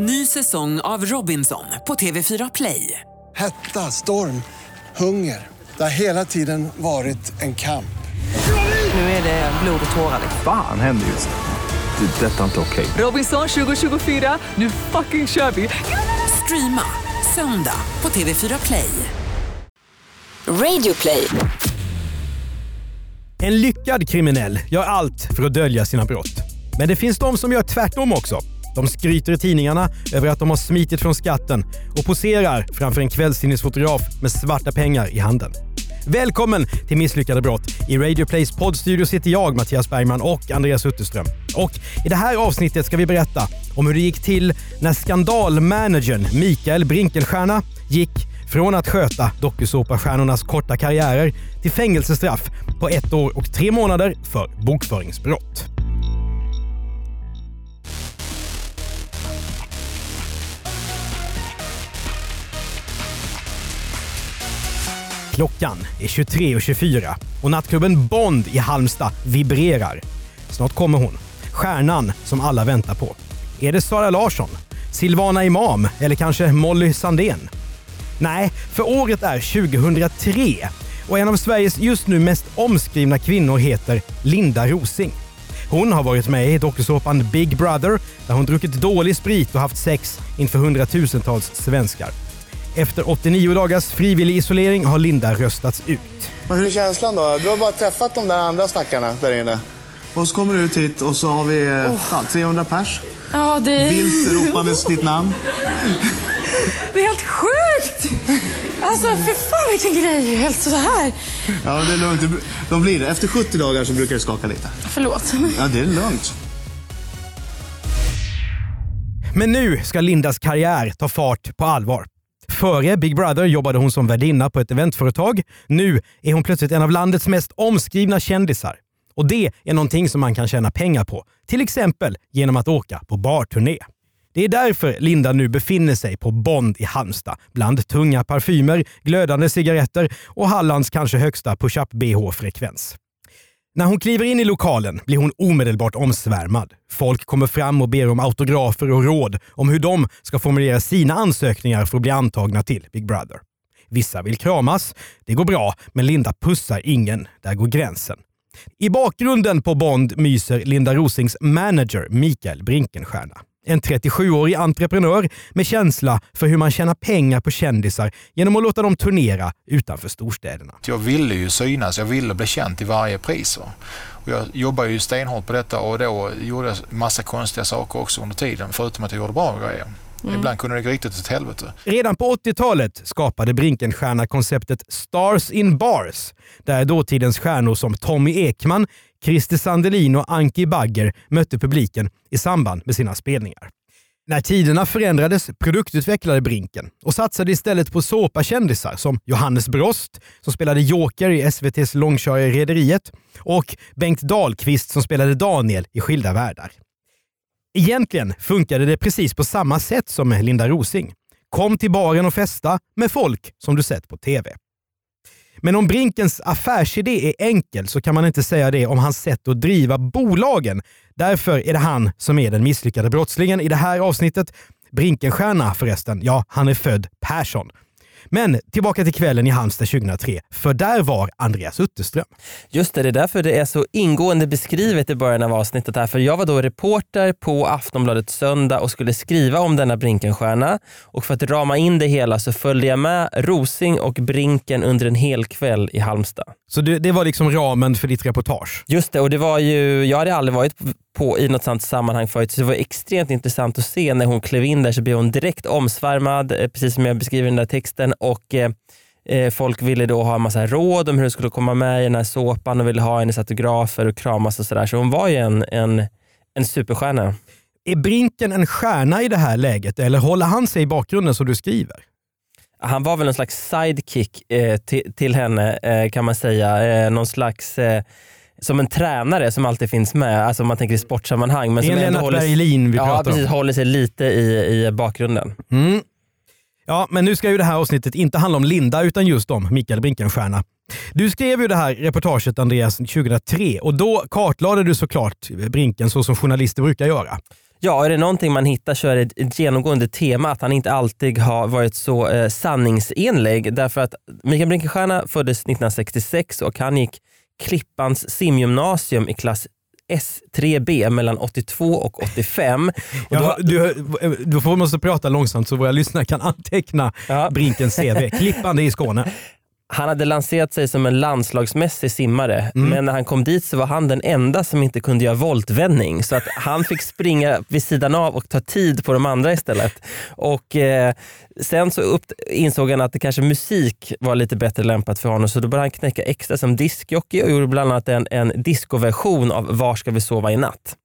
Ny säsong av Robinson på TV4 Play. Hetta, storm, hunger. Det har hela tiden varit en kamp. Nu är det blod och tårar. Fan händer just nu. Det. är Detta är inte okej. Robinson 2024, nu fucking kör vi! Streama söndag på TV4 Play. Radio play. En lyckad kriminell gör allt för att dölja sina brott. Men det finns de som gör tvärtom också. De skryter i tidningarna över att de har smitit från skatten och poserar framför en kvällstidningsfotograf med svarta pengar i handen. Välkommen till Misslyckade brott. I Radio Plays poddstudio sitter jag, Mattias Bergman och Andreas Utterström. Och I det här avsnittet ska vi berätta om hur det gick till när skandalmanagern Mikael Brinkelstierna gick från att sköta dokusåpastjärnornas korta karriärer till fängelsestraff på ett år och tre månader för bokföringsbrott. Klockan är 23.24 och nattklubben Bond i Halmstad vibrerar. Snart kommer hon. Stjärnan som alla väntar på. Är det Sara Larsson? Silvana Imam? Eller kanske Molly Sandén? Nej, för året är 2003 och en av Sveriges just nu mest omskrivna kvinnor heter Linda Rosing. Hon har varit med i dokusåpan Big Brother där hon druckit dålig sprit och haft sex inför hundratusentals svenskar. Efter 89 dagars frivillig isolering har Linda röstats ut. Men hur är känslan då? Du har bara träffat de där andra stackarna där inne. Och så kommer du ut hit och så har vi eh, ja, 300 pers. Ja, det, Vilt ropandes ditt namn. det är helt sjukt! Alltså, för fan vilken grej. Helt så här. Ja, det är lugnt. De blir det. Efter 70 dagar så brukar det skaka lite. Förlåt. Ja, det är lugnt. Men nu ska Lindas karriär ta fart på allvar. Före Big Brother jobbade hon som värdinna på ett eventföretag. Nu är hon plötsligt en av landets mest omskrivna kändisar. Och det är någonting som man kan tjäna pengar på. Till exempel genom att åka på barturné. Det är därför Linda nu befinner sig på Bond i Halmstad bland tunga parfymer, glödande cigaretter och Hallands kanske högsta push-up bh-frekvens. När hon kliver in i lokalen blir hon omedelbart omsvärmad. Folk kommer fram och ber om autografer och råd om hur de ska formulera sina ansökningar för att bli antagna till Big Brother. Vissa vill kramas. Det går bra, men Linda pussar ingen. Där går gränsen. I bakgrunden på Bond myser Linda Rosings manager Mikael Brinkenstierna. En 37-årig entreprenör med känsla för hur man tjänar pengar på kändisar genom att låta dem turnera utanför storstäderna. Jag ville ju synas, jag ville bli känd till varje pris. Och jag jobbade ju stenhårt på detta och då gjorde jag massa konstiga saker också under tiden, förutom att jag gjorde bra grejer. Ibland kunde det gå riktigt åt helvete. Redan på 80-talet skapade Brinkenstierna konceptet Stars in Bars, där dåtidens stjärnor som Tommy Ekman, Christer Sandelin och Anki Bagger mötte publiken i samband med sina spelningar. När tiderna förändrades produktutvecklade Brinken och satsade istället på såpakändisar som Johannes Brost, som spelade Joker i SVTs långkörare Rederiet, och Bengt Dahlqvist som spelade Daniel i Skilda världar. Egentligen funkade det precis på samma sätt som med Linda Rosing. Kom till baren och festa med folk som du sett på TV. Men om Brinkens affärsidé är enkel så kan man inte säga det om hans sätt att driva bolagen. Därför är det han som är den misslyckade brottslingen i det här avsnittet. Brinkenstierna förresten, ja, han är född Persson. Men tillbaka till kvällen i Halmstad 2003, för där var Andreas Utterström. Just det, det är därför det är så ingående beskrivet i början av avsnittet här. För jag var då reporter på Aftonbladet Söndag och skulle skriva om denna Brinkenstierna. Och för att rama in det hela så följde jag med Rosing och Brinken under en hel kväll i Halmstad. Så det, det var liksom ramen för ditt reportage. Just det, och det var ju, jag hade aldrig varit på i något sånt sammanhang förut så det var extremt intressant att se när hon klev in där så blev hon direkt omsvärmad, eh, precis som jag beskriver i den där texten. Och eh, eh, Folk ville då ha en massa råd om hur hon skulle komma med i den här såpan och ville ha hennes autografer och kramas och sådär. Så hon var ju en, en, en superstjärna. Är Brinken en stjärna i det här läget eller håller han sig i bakgrunden som du skriver? Han var väl en slags sidekick eh, till, till henne eh, kan man säga. Eh, någon slags eh, som en tränare som alltid finns med, alltså om man tänker i sportsammanhang. Men Det är som Lennart håller, Berglin vi ja, pratar precis, om. håller sig lite i, i bakgrunden. Mm. Ja, men nu ska ju det här avsnittet inte handla om Linda utan just om Mikael Brinkenstierna. Du skrev ju det här reportaget Andreas 2003 och då kartlade du såklart Brinken så som journalister brukar göra. Ja, är det någonting man hittar så är det ett genomgående tema att han inte alltid har varit så eh, sanningsenlig. Därför att Mikael Brinkenstierna föddes 1966 och han gick Klippans simgymnasium i klass S3B mellan 82 och 85. Och då, Ja, du, du får måste prata långsamt så våra lyssnare kan anteckna Ja. Brinkens CV. Klippan det är i Skåne. Han hade lanserat sig som en landslagsmässig simmare, men när han kom dit så var han den enda som inte kunde göra voltvändning. Så att han fick springa vid sidan av och ta tid på de andra istället. Och eh, Sen så upp, insåg han att det kanske musik var lite bättre lämpat för honom, så då började han knäcka extra som diskjockey och gjorde bland annat en, en discoversion av Var ska vi sova i natt?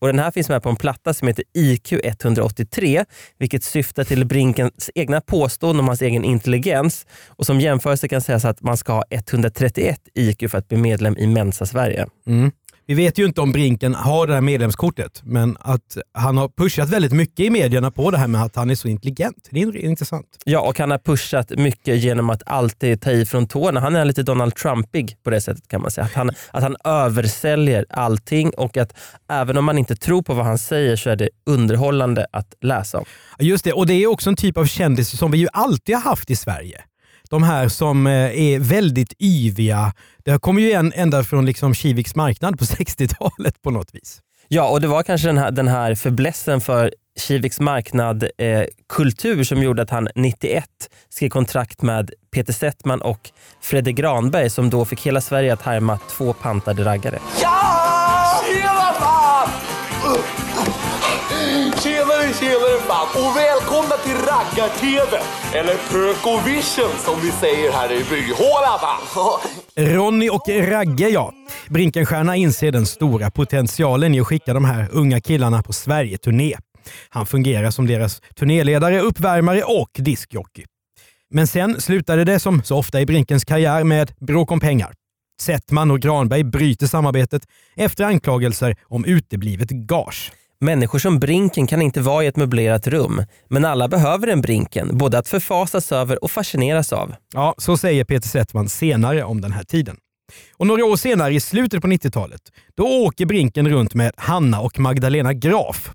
Och Den här finns med på en platta som heter IQ 183, vilket syftar till Brinkens egna påståenden om hans egen intelligens. Och Som jämförelse kan sägas att man ska ha 131 IQ för att bli medlem i Mensa-Sverige. Mm. Vi vet ju inte om Brinken har det här medlemskortet, men att han har pushat väldigt mycket i medierna på det här med att han är så intelligent. Det är intressant. Ja, och han har pushat mycket genom att alltid ta i från tårna. Han är lite Donald Trumpig på det sättet kan man säga. Att han, att han översäljer allting och att även om man inte tror på vad han säger så är det underhållande att läsa om. Just det, och det är också en typ av kändis som vi ju alltid har haft i Sverige. De här som eh, är väldigt yviga. Det här kommer ju igen ända från liksom Kiviks marknad på 60-talet på något vis. Ja, och det var kanske den här, den här förblessen för Kiviks marknad eh, kultur som gjorde att han 91 skrev kontrakt med Peter Settman och Fredrik Granberg som då fick hela Sverige att härma två pantade raggare. Ja! Tjenare, tjenare fan! Och välkomna till Raggar-TV! Eller Pökovision som vi säger här i Byhåla! Ronny och Ragge ja. Brinkenstierna inser den stora potentialen i att skicka de här unga killarna på Sverige-turné. Han fungerar som deras turnéledare, uppvärmare och diskjockey. Men sen slutade det som så ofta i Brinkens karriär med bråk om pengar. Settman och Granberg bryter samarbetet efter anklagelser om uteblivet gage. Människor som Brinken kan inte vara i ett möblerat rum, men alla behöver en Brinken, både att förfasas över och fascineras av. Ja, så säger Peter Settman senare om den här tiden. Och några år senare, i slutet på 90-talet, då åker Brinken runt med Hanna och Magdalena Graf.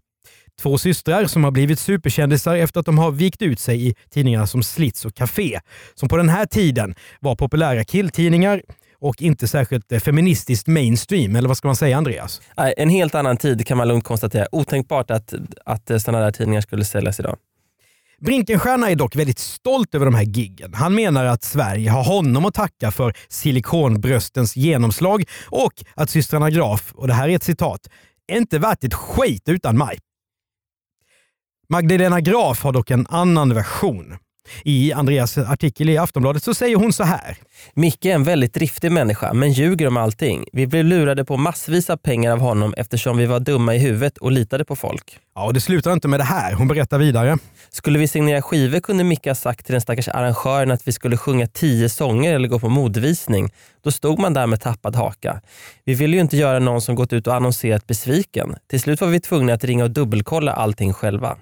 Två systrar som har blivit superkändisar efter att de har vikt ut sig i tidningarna som Slits och Café, som på den här tiden var populära killtidningar och inte särskilt eh, feministiskt mainstream, eller vad ska man säga Andreas? En helt annan tid kan man lugnt konstatera. Otänkbart att, att sådana där tidningar skulle säljas idag. Brinkenstierna är dock väldigt stolt över de här giggen. Han menar att Sverige har honom att tacka för silikonbröstens genomslag och att systrarna Graf, och det här är ett citat, inte värt ett skit utan mig. Magdalena Graf har dock en annan version. I Andreas artikel i Aftonbladet så säger hon så här. Micke är en väldigt driftig människa, men ljuger om allting. Vi blev lurade på massvis av pengar av honom eftersom vi var dumma i huvudet och litade på folk. Ja, och det slutar inte med det här. Hon berättar vidare. Skulle vi signera skivor kunde Micke ha sagt till den stackars arrangören att vi skulle sjunga tio sånger eller gå på modevisning. Då stod man där med tappad haka. Vi ville ju inte göra någon som gått ut och annonserat besviken. Till slut var vi tvungna att ringa och dubbelkolla allting själva.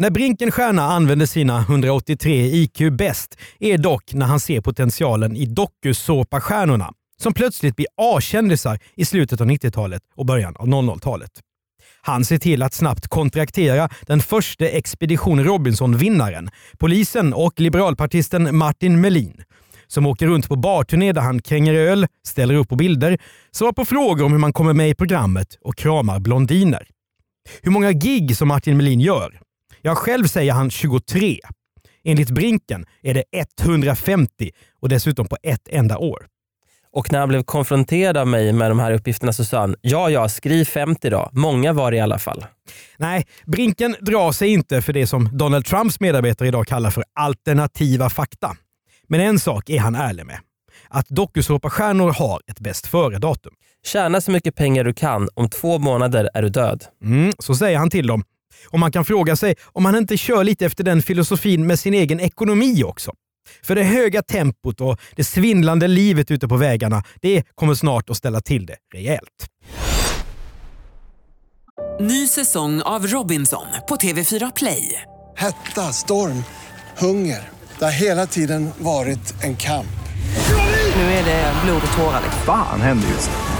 När Brinkenstierna använder sina 183 IQ bäst är dock när han ser potentialen i dokusåpastjärnorna som plötsligt blir A-kändisar i slutet av 90-talet och början av 00-talet. Han ser till att snabbt kontraktera den första Expedition Robinson-vinnaren, polisen och liberalpartisten Martin Melin, som åker runt på barturné där han kränger öl, ställer upp på bilder, svarar på frågor om hur man kommer med i programmet och kramar blondiner. Hur många gig som Martin Melin gör? Ja, själv säger han 23. Enligt Brinken är det 150 och dessutom på ett enda år. Och när han blev konfronterad av mig med de här uppgifterna så sa han, ja ja, skriv 50 då. Många var det i alla fall. Nej, Brinken drar sig inte för det som Donald Trumps medarbetare idag kallar för alternativa fakta. Men en sak är han ärlig med. Att dokusåpastjärnor har ett bäst före-datum. Tjäna så mycket pengar du kan, om två månader är du död. Mm, så säger han till dem. Och man kan fråga sig om han inte kör lite efter den filosofin med sin egen ekonomi också. För det höga tempot och det svindlande livet ute på vägarna, det kommer snart att ställa till det rejält. Ny säsong av Robinson på TV4 Play. Hetta, storm, hunger. Det har hela tiden varit en kamp. Nu är det blod och tårar. Fan händer just det.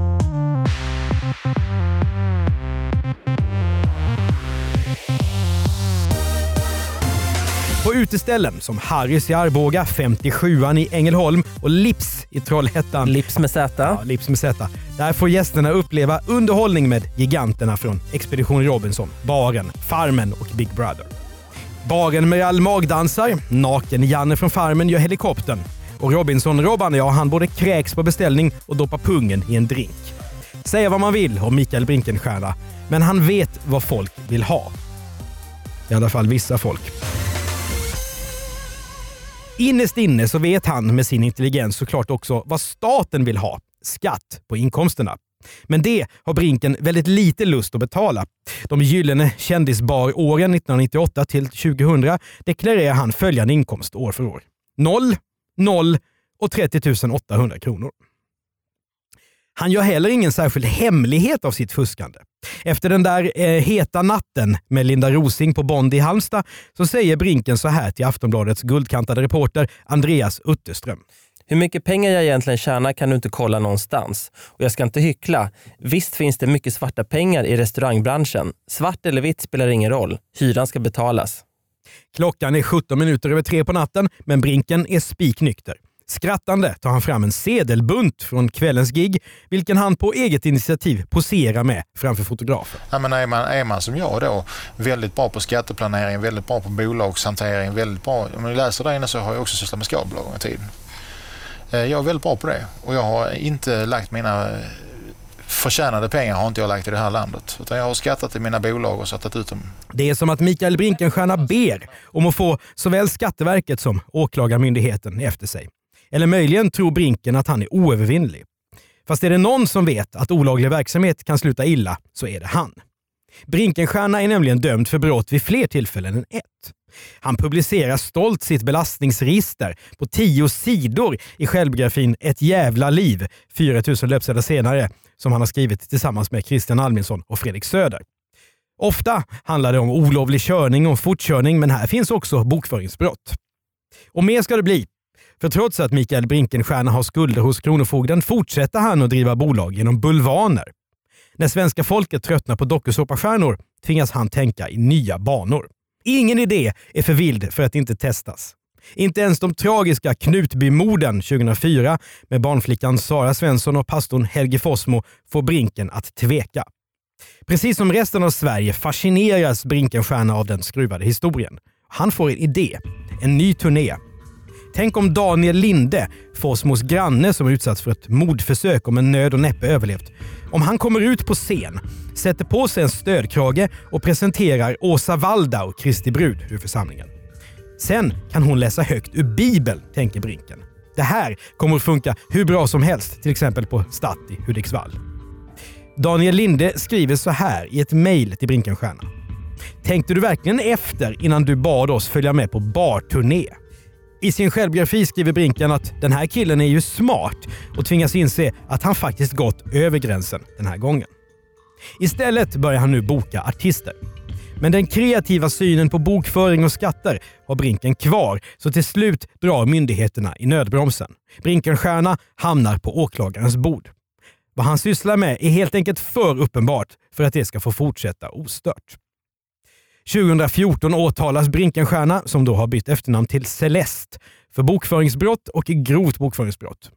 På uteställen som Harrys i Arboga, 57an i Ängelholm och Lips i Trollhättan. Lips med Z. Ja, Lips med Z. Där får gästerna uppleva underhållning med giganterna från Expedition Robinson, Baren, Farmen och Big Brother. Baren med all magdansar, Naken-Janne från Farmen gör helikoptern och Robinson-Robban, ja han både kräks på beställning och doppar pungen i en drink. Säga vad man vill om Mikael Brinkenstierna, men han vet vad folk vill ha. I alla fall vissa folk. Innerst inne så vet han med sin intelligens såklart också vad staten vill ha. Skatt på inkomsterna. Men det har Brinken väldigt lite lust att betala. De gyllene kändisbaråren 1998 till 2000 deklarerar han följande inkomst år för år. 0, 0 och 30 800 kronor. Han gör heller ingen särskild hemlighet av sitt fuskande. Efter den där eh, heta natten med Linda Rosing på Bond i Halmstad så säger Brinken så här till Aftonbladets guldkantade reporter Andreas Utterström. Hur mycket pengar jag egentligen tjänar kan du inte kolla någonstans. Och jag ska inte hyckla. Visst finns det mycket svarta pengar i restaurangbranschen. Svart eller vitt spelar ingen roll. Hyran ska betalas. Klockan är 17 minuter över tre på natten, men Brinken är spiknykter. Skrattande tar han fram en sedelbunt från kvällens gig, vilken han på eget initiativ poserar med framför fotografen. Ja, men är, man, är man som jag då väldigt bra på skatteplanering, väldigt bra på bolagshantering, väldigt bra... Om ni läser där inne så har jag också sysslat med skalbolag en tid. Eh, jag är väldigt bra på det och jag har inte lagt mina förtjänade pengar har inte jag lagt i det här landet. Utan jag har skattat i mina bolag och satt ut dem. Det är som att Mikael Brinkenstierna ber om att få såväl Skatteverket som Åklagarmyndigheten efter sig. Eller möjligen tror Brinken att han är oövervinnlig. Fast är det någon som vet att olaglig verksamhet kan sluta illa så är det han. Brinkenstierna är nämligen dömd för brott vid fler tillfällen än ett. Han publicerar stolt sitt belastningsregister på tio sidor i självbiografin Ett jävla liv, 4000 löpsedlar senare, som han har skrivit tillsammans med Christian Alminsson och Fredrik Söder. Ofta handlar det om olovlig körning och fortkörning, men här finns också bokföringsbrott. Och mer ska det bli. För trots att Mikael Brinkenstierna har skulder hos Kronofogden fortsätter han att driva bolag genom bulvaner. När svenska folket tröttnar på dokusåpastjärnor tvingas han tänka i nya banor. Ingen idé är för vild för att inte testas. Inte ens de tragiska Knutbymorden 2004 med barnflickan Sara Svensson och pastorn Helge Fossmo får Brinken att tveka. Precis som resten av Sverige fascineras Brinkenstierna av den skruvade historien. Han får en idé. En ny turné Tänk om Daniel Linde, Fossmos granne som utsatts för ett mordförsök och med nöd och näppe överlevt. Om han kommer ut på scen, sätter på sig en stödkrage och presenterar Åsa Waldau, Kristi brud, ur församlingen. Sen kan hon läsa högt ur Bibeln, tänker Brinken. Det här kommer att funka hur bra som helst, till exempel på Statt i Hudiksvall. Daniel Linde skriver så här i ett mejl till Brinkenstierna. Tänkte du verkligen efter innan du bad oss följa med på barturné? I sin självbiografi skriver Brinken att den här killen är ju smart och tvingas inse att han faktiskt gått över gränsen den här gången. Istället börjar han nu boka artister. Men den kreativa synen på bokföring och skatter har Brinken kvar, så till slut drar myndigheterna i nödbromsen. Brinkenstjärna hamnar på åklagarens bord. Vad han sysslar med är helt enkelt för uppenbart för att det ska få fortsätta ostört. 2014 åtalas Brinkenstierna, som då har bytt efternamn till Celeste, för bokföringsbrott och grovt bokföringsbrott.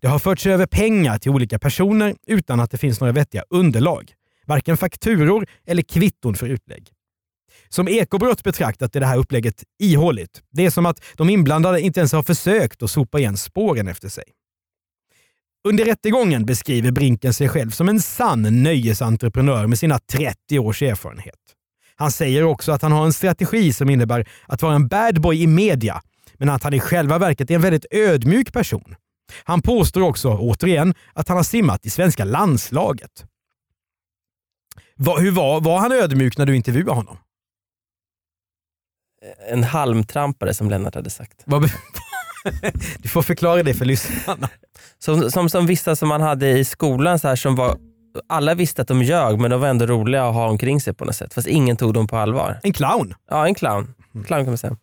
Det har förts över pengar till olika personer utan att det finns några vettiga underlag. Varken fakturor eller kvitton för utlägg. Som ekobrott betraktat är det här upplägget ihåligt. Det är som att de inblandade inte ens har försökt att sopa igen spåren efter sig. Under rättegången beskriver Brinken sig själv som en sann nöjesentreprenör med sina 30 års erfarenhet. Han säger också att han har en strategi som innebär att vara en bad boy i media, men att han i själva verket är en väldigt ödmjuk person. Han påstår också, återigen, att han har simmat i svenska landslaget. Va, hur var, var han ödmjuk när du intervjuade honom? En halmtrampare som Lennart hade sagt. Du får förklara det för lyssnarna. Som, som, som vissa som man hade i skolan så här, som var alla visste att de ljög men de var ändå roliga att ha omkring sig på något sätt. Fast ingen tog dem på allvar. En clown? Ja, en clown. Clown kan man säga.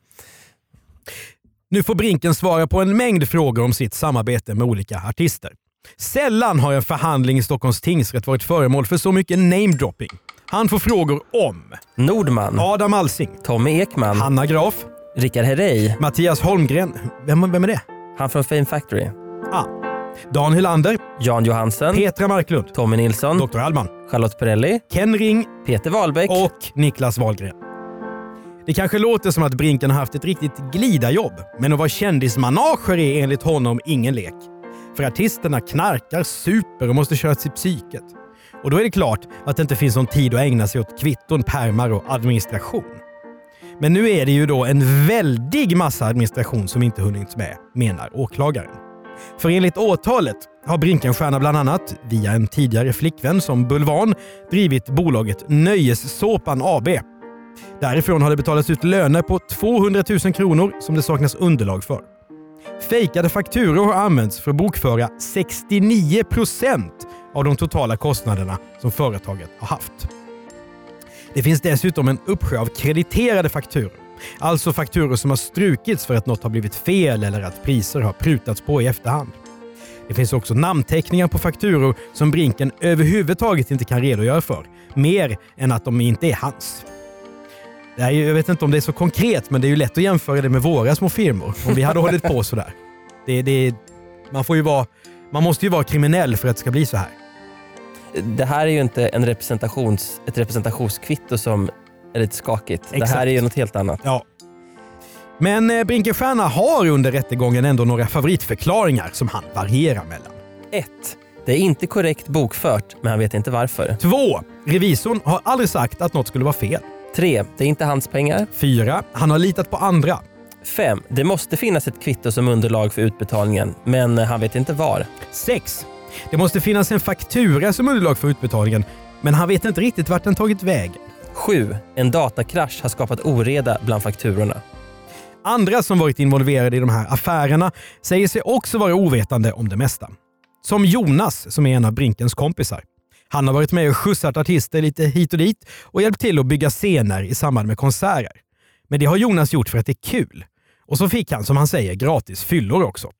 Nu får Brinken svara på en mängd frågor om sitt samarbete med olika artister. Sällan har en förhandling i Stockholms tingsrätt varit föremål för så mycket namedropping. Han får frågor om Nordman, Adam Alsing, Tommy Ekman, Hanna Graf, Rickard Herrey, Mattias Holmgren. Vem, vem är det? han från Fame Factory, Ah. Dan Hylander, Jan Johansen, Petra Marklund, Tommy Nilsson, Dr. Allman, Charlotte Perrelli, Ken Ring Peter Wahlbeck och Niklas Wahlgren. Det kanske låter som att Brinken har haft ett riktigt glidarjobb, men att vara kändismanager är enligt honom ingen lek. För artisterna knarkar, super och måste köras till psyket. Och då är det klart att det inte finns någon tid att ägna sig åt kvitton, pärmar och administration. Men nu är det ju då en väldig massa administration som inte hunnits med, menar åklagaren. För enligt åtalet har Brinkenstierna bland annat, via en tidigare flickvän som bulvan, drivit bolaget Nöjessåpan AB. Därifrån har det betalats ut löner på 200 000 kronor som det saknas underlag för. Fejkade fakturor har använts för att bokföra 69 procent av de totala kostnaderna som företaget har haft. Det finns dessutom en uppsjö av krediterade fakturor. Alltså fakturor som har strukits för att något har blivit fel eller att priser har prutats på i efterhand. Det finns också namnteckningar på fakturor som Brinken överhuvudtaget inte kan redogöra för. Mer än att de inte är hans. Det är ju, jag vet inte om det är så konkret, men det är ju lätt att jämföra det med våra små firmor. Om vi hade hållit på sådär. Det, det, man, får ju vara, man måste ju vara kriminell för att det ska bli så här. Det här är ju inte en representations, ett representationskvitto som är lite skakigt. Det Exakt. här är ju något helt annat. Ja. Men eh, Brinkenstierna har under rättegången ändå några favoritförklaringar som han varierar mellan. 1. Det är inte korrekt bokfört, men han vet inte varför. 2. Revisorn har aldrig sagt att något skulle vara fel. 3. Det är inte hans pengar. 4. Han har litat på andra. 5. Det måste finnas ett kvitto som underlag för utbetalningen, men han vet inte var. 6. Det måste finnas en faktura som underlag för utbetalningen, men han vet inte riktigt vart den tagit vägen. 7. En datakrasch har skapat oreda bland fakturorna. Andra som varit involverade i de här affärerna säger sig också vara ovetande om det mesta. Som Jonas, som är en av Brinkens kompisar. Han har varit med och skjutsat artister lite hit och dit och hjälpt till att bygga scener i samband med konserter. Men det har Jonas gjort för att det är kul. Och så fick han, som han säger, gratis fyllor också.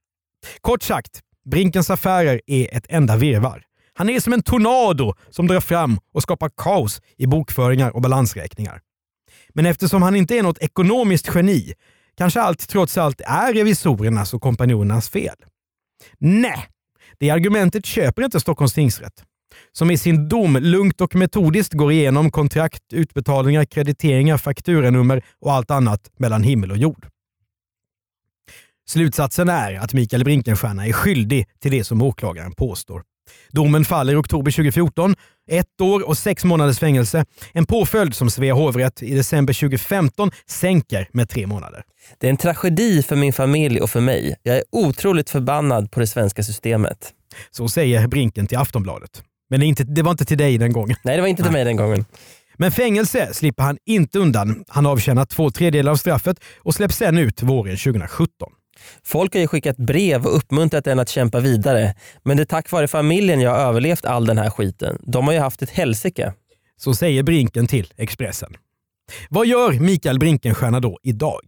Kort sagt, Brinkens affärer är ett enda virvar. Han är som en tornado som drar fram och skapar kaos i bokföringar och balansräkningar. Men eftersom han inte är något ekonomiskt geni kanske allt trots allt är revisorernas och kompanjonernas fel. Nej, det argumentet köper inte Stockholms tingsrätt. Som i sin dom lugnt och metodiskt går igenom kontrakt, utbetalningar, krediteringar, fakturanummer och allt annat mellan himmel och jord. Slutsatsen är att Mikael Brinkenstierna är skyldig till det som åklagaren påstår. Domen faller i oktober 2014. Ett år och sex månaders fängelse. En påföljd som Svea hovrätt i december 2015 sänker med tre månader. Det är en tragedi för min familj och för mig. Jag är otroligt förbannad på det svenska systemet. Så säger Brinken till Aftonbladet. Men det, inte, det var inte till dig den gången. Nej, det var inte till mig den gången. Men fängelse slipper han inte undan. Han avtjänar två tredjedelar av straffet och släpps sen ut våren 2017. Folk har ju skickat brev och uppmuntrat en att kämpa vidare. Men det är tack vare familjen jag har överlevt all den här skiten. De har ju haft ett helsike. Så säger Brinken till Expressen. Vad gör Mikael Brinkenstierna då idag?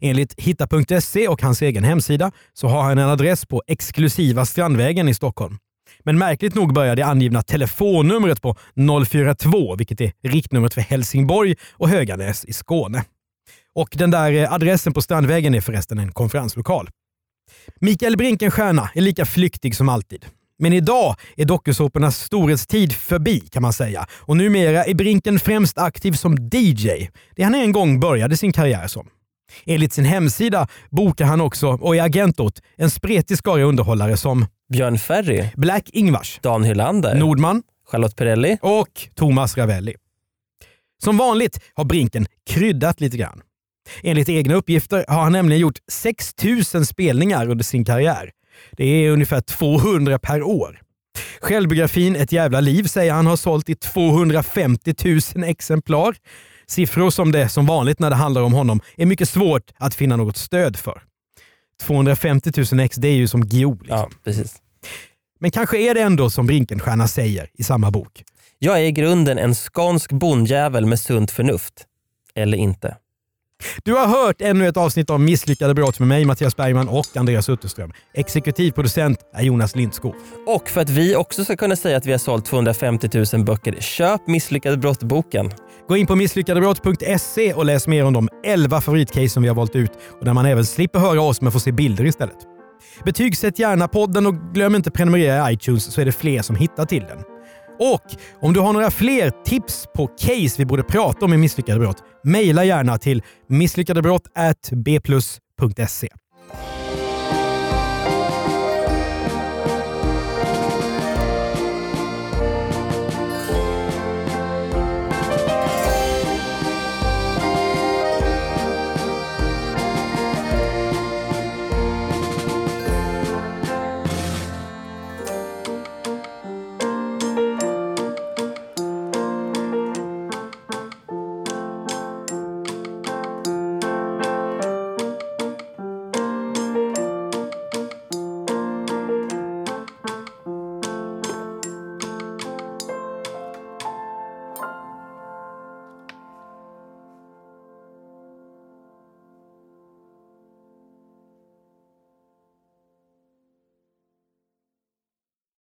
Enligt hitta.se och hans egen hemsida så har han en adress på exklusiva Strandvägen i Stockholm. Men märkligt nog börjar det angivna telefonnumret på 042, vilket är riktnumret för Helsingborg och Höganäs i Skåne. Och den där eh, adressen på Strandvägen är förresten en konferenslokal. Mikael Brinkenstierna är lika flyktig som alltid. Men idag är dokusåpornas storhetstid förbi kan man säga och numera är Brinken främst aktiv som DJ, det han en gång började sin karriär som. Enligt sin hemsida bokar han också, och är agent åt, en spretig skara underhållare som Björn Ferry, Black Ingvars, Dan Hylander, Nordman Charlotte Perrelli och Thomas Ravelli. Som vanligt har Brinken kryddat lite grann. Enligt egna uppgifter har han nämligen gjort 6000 spelningar under sin karriär. Det är ungefär 200 per år. Självbiografin Ett jävla liv säger han har sålt i 250 000 exemplar. Siffror som det som vanligt när det handlar om honom är mycket svårt att finna något stöd för. 250 000 ex, det är ju som Guillou. Liksom. Ja, precis. Men kanske är det ändå som Brinkenstierna säger i samma bok. Jag är i grunden en skånsk bondjävel med sunt förnuft. Eller inte. Du har hört ännu ett avsnitt av Misslyckade brott med mig, Mattias Bergman och Andreas Utterström. Exekutiv producent är Jonas Lindskog. Och för att vi också ska kunna säga att vi har sålt 250 000 böcker, köp Misslyckade brott-boken. Gå in på misslyckadebrott.se och läs mer om de 11 favoritcase som vi har valt ut och där man även slipper höra oss men får se bilder istället. Betygsätt gärna podden och glöm inte prenumerera i iTunes så är det fler som hittar till den. Och om du har några fler tips på case vi borde prata om i Misslyckade brott, mejla gärna till misslyckadebrott.bplus.se.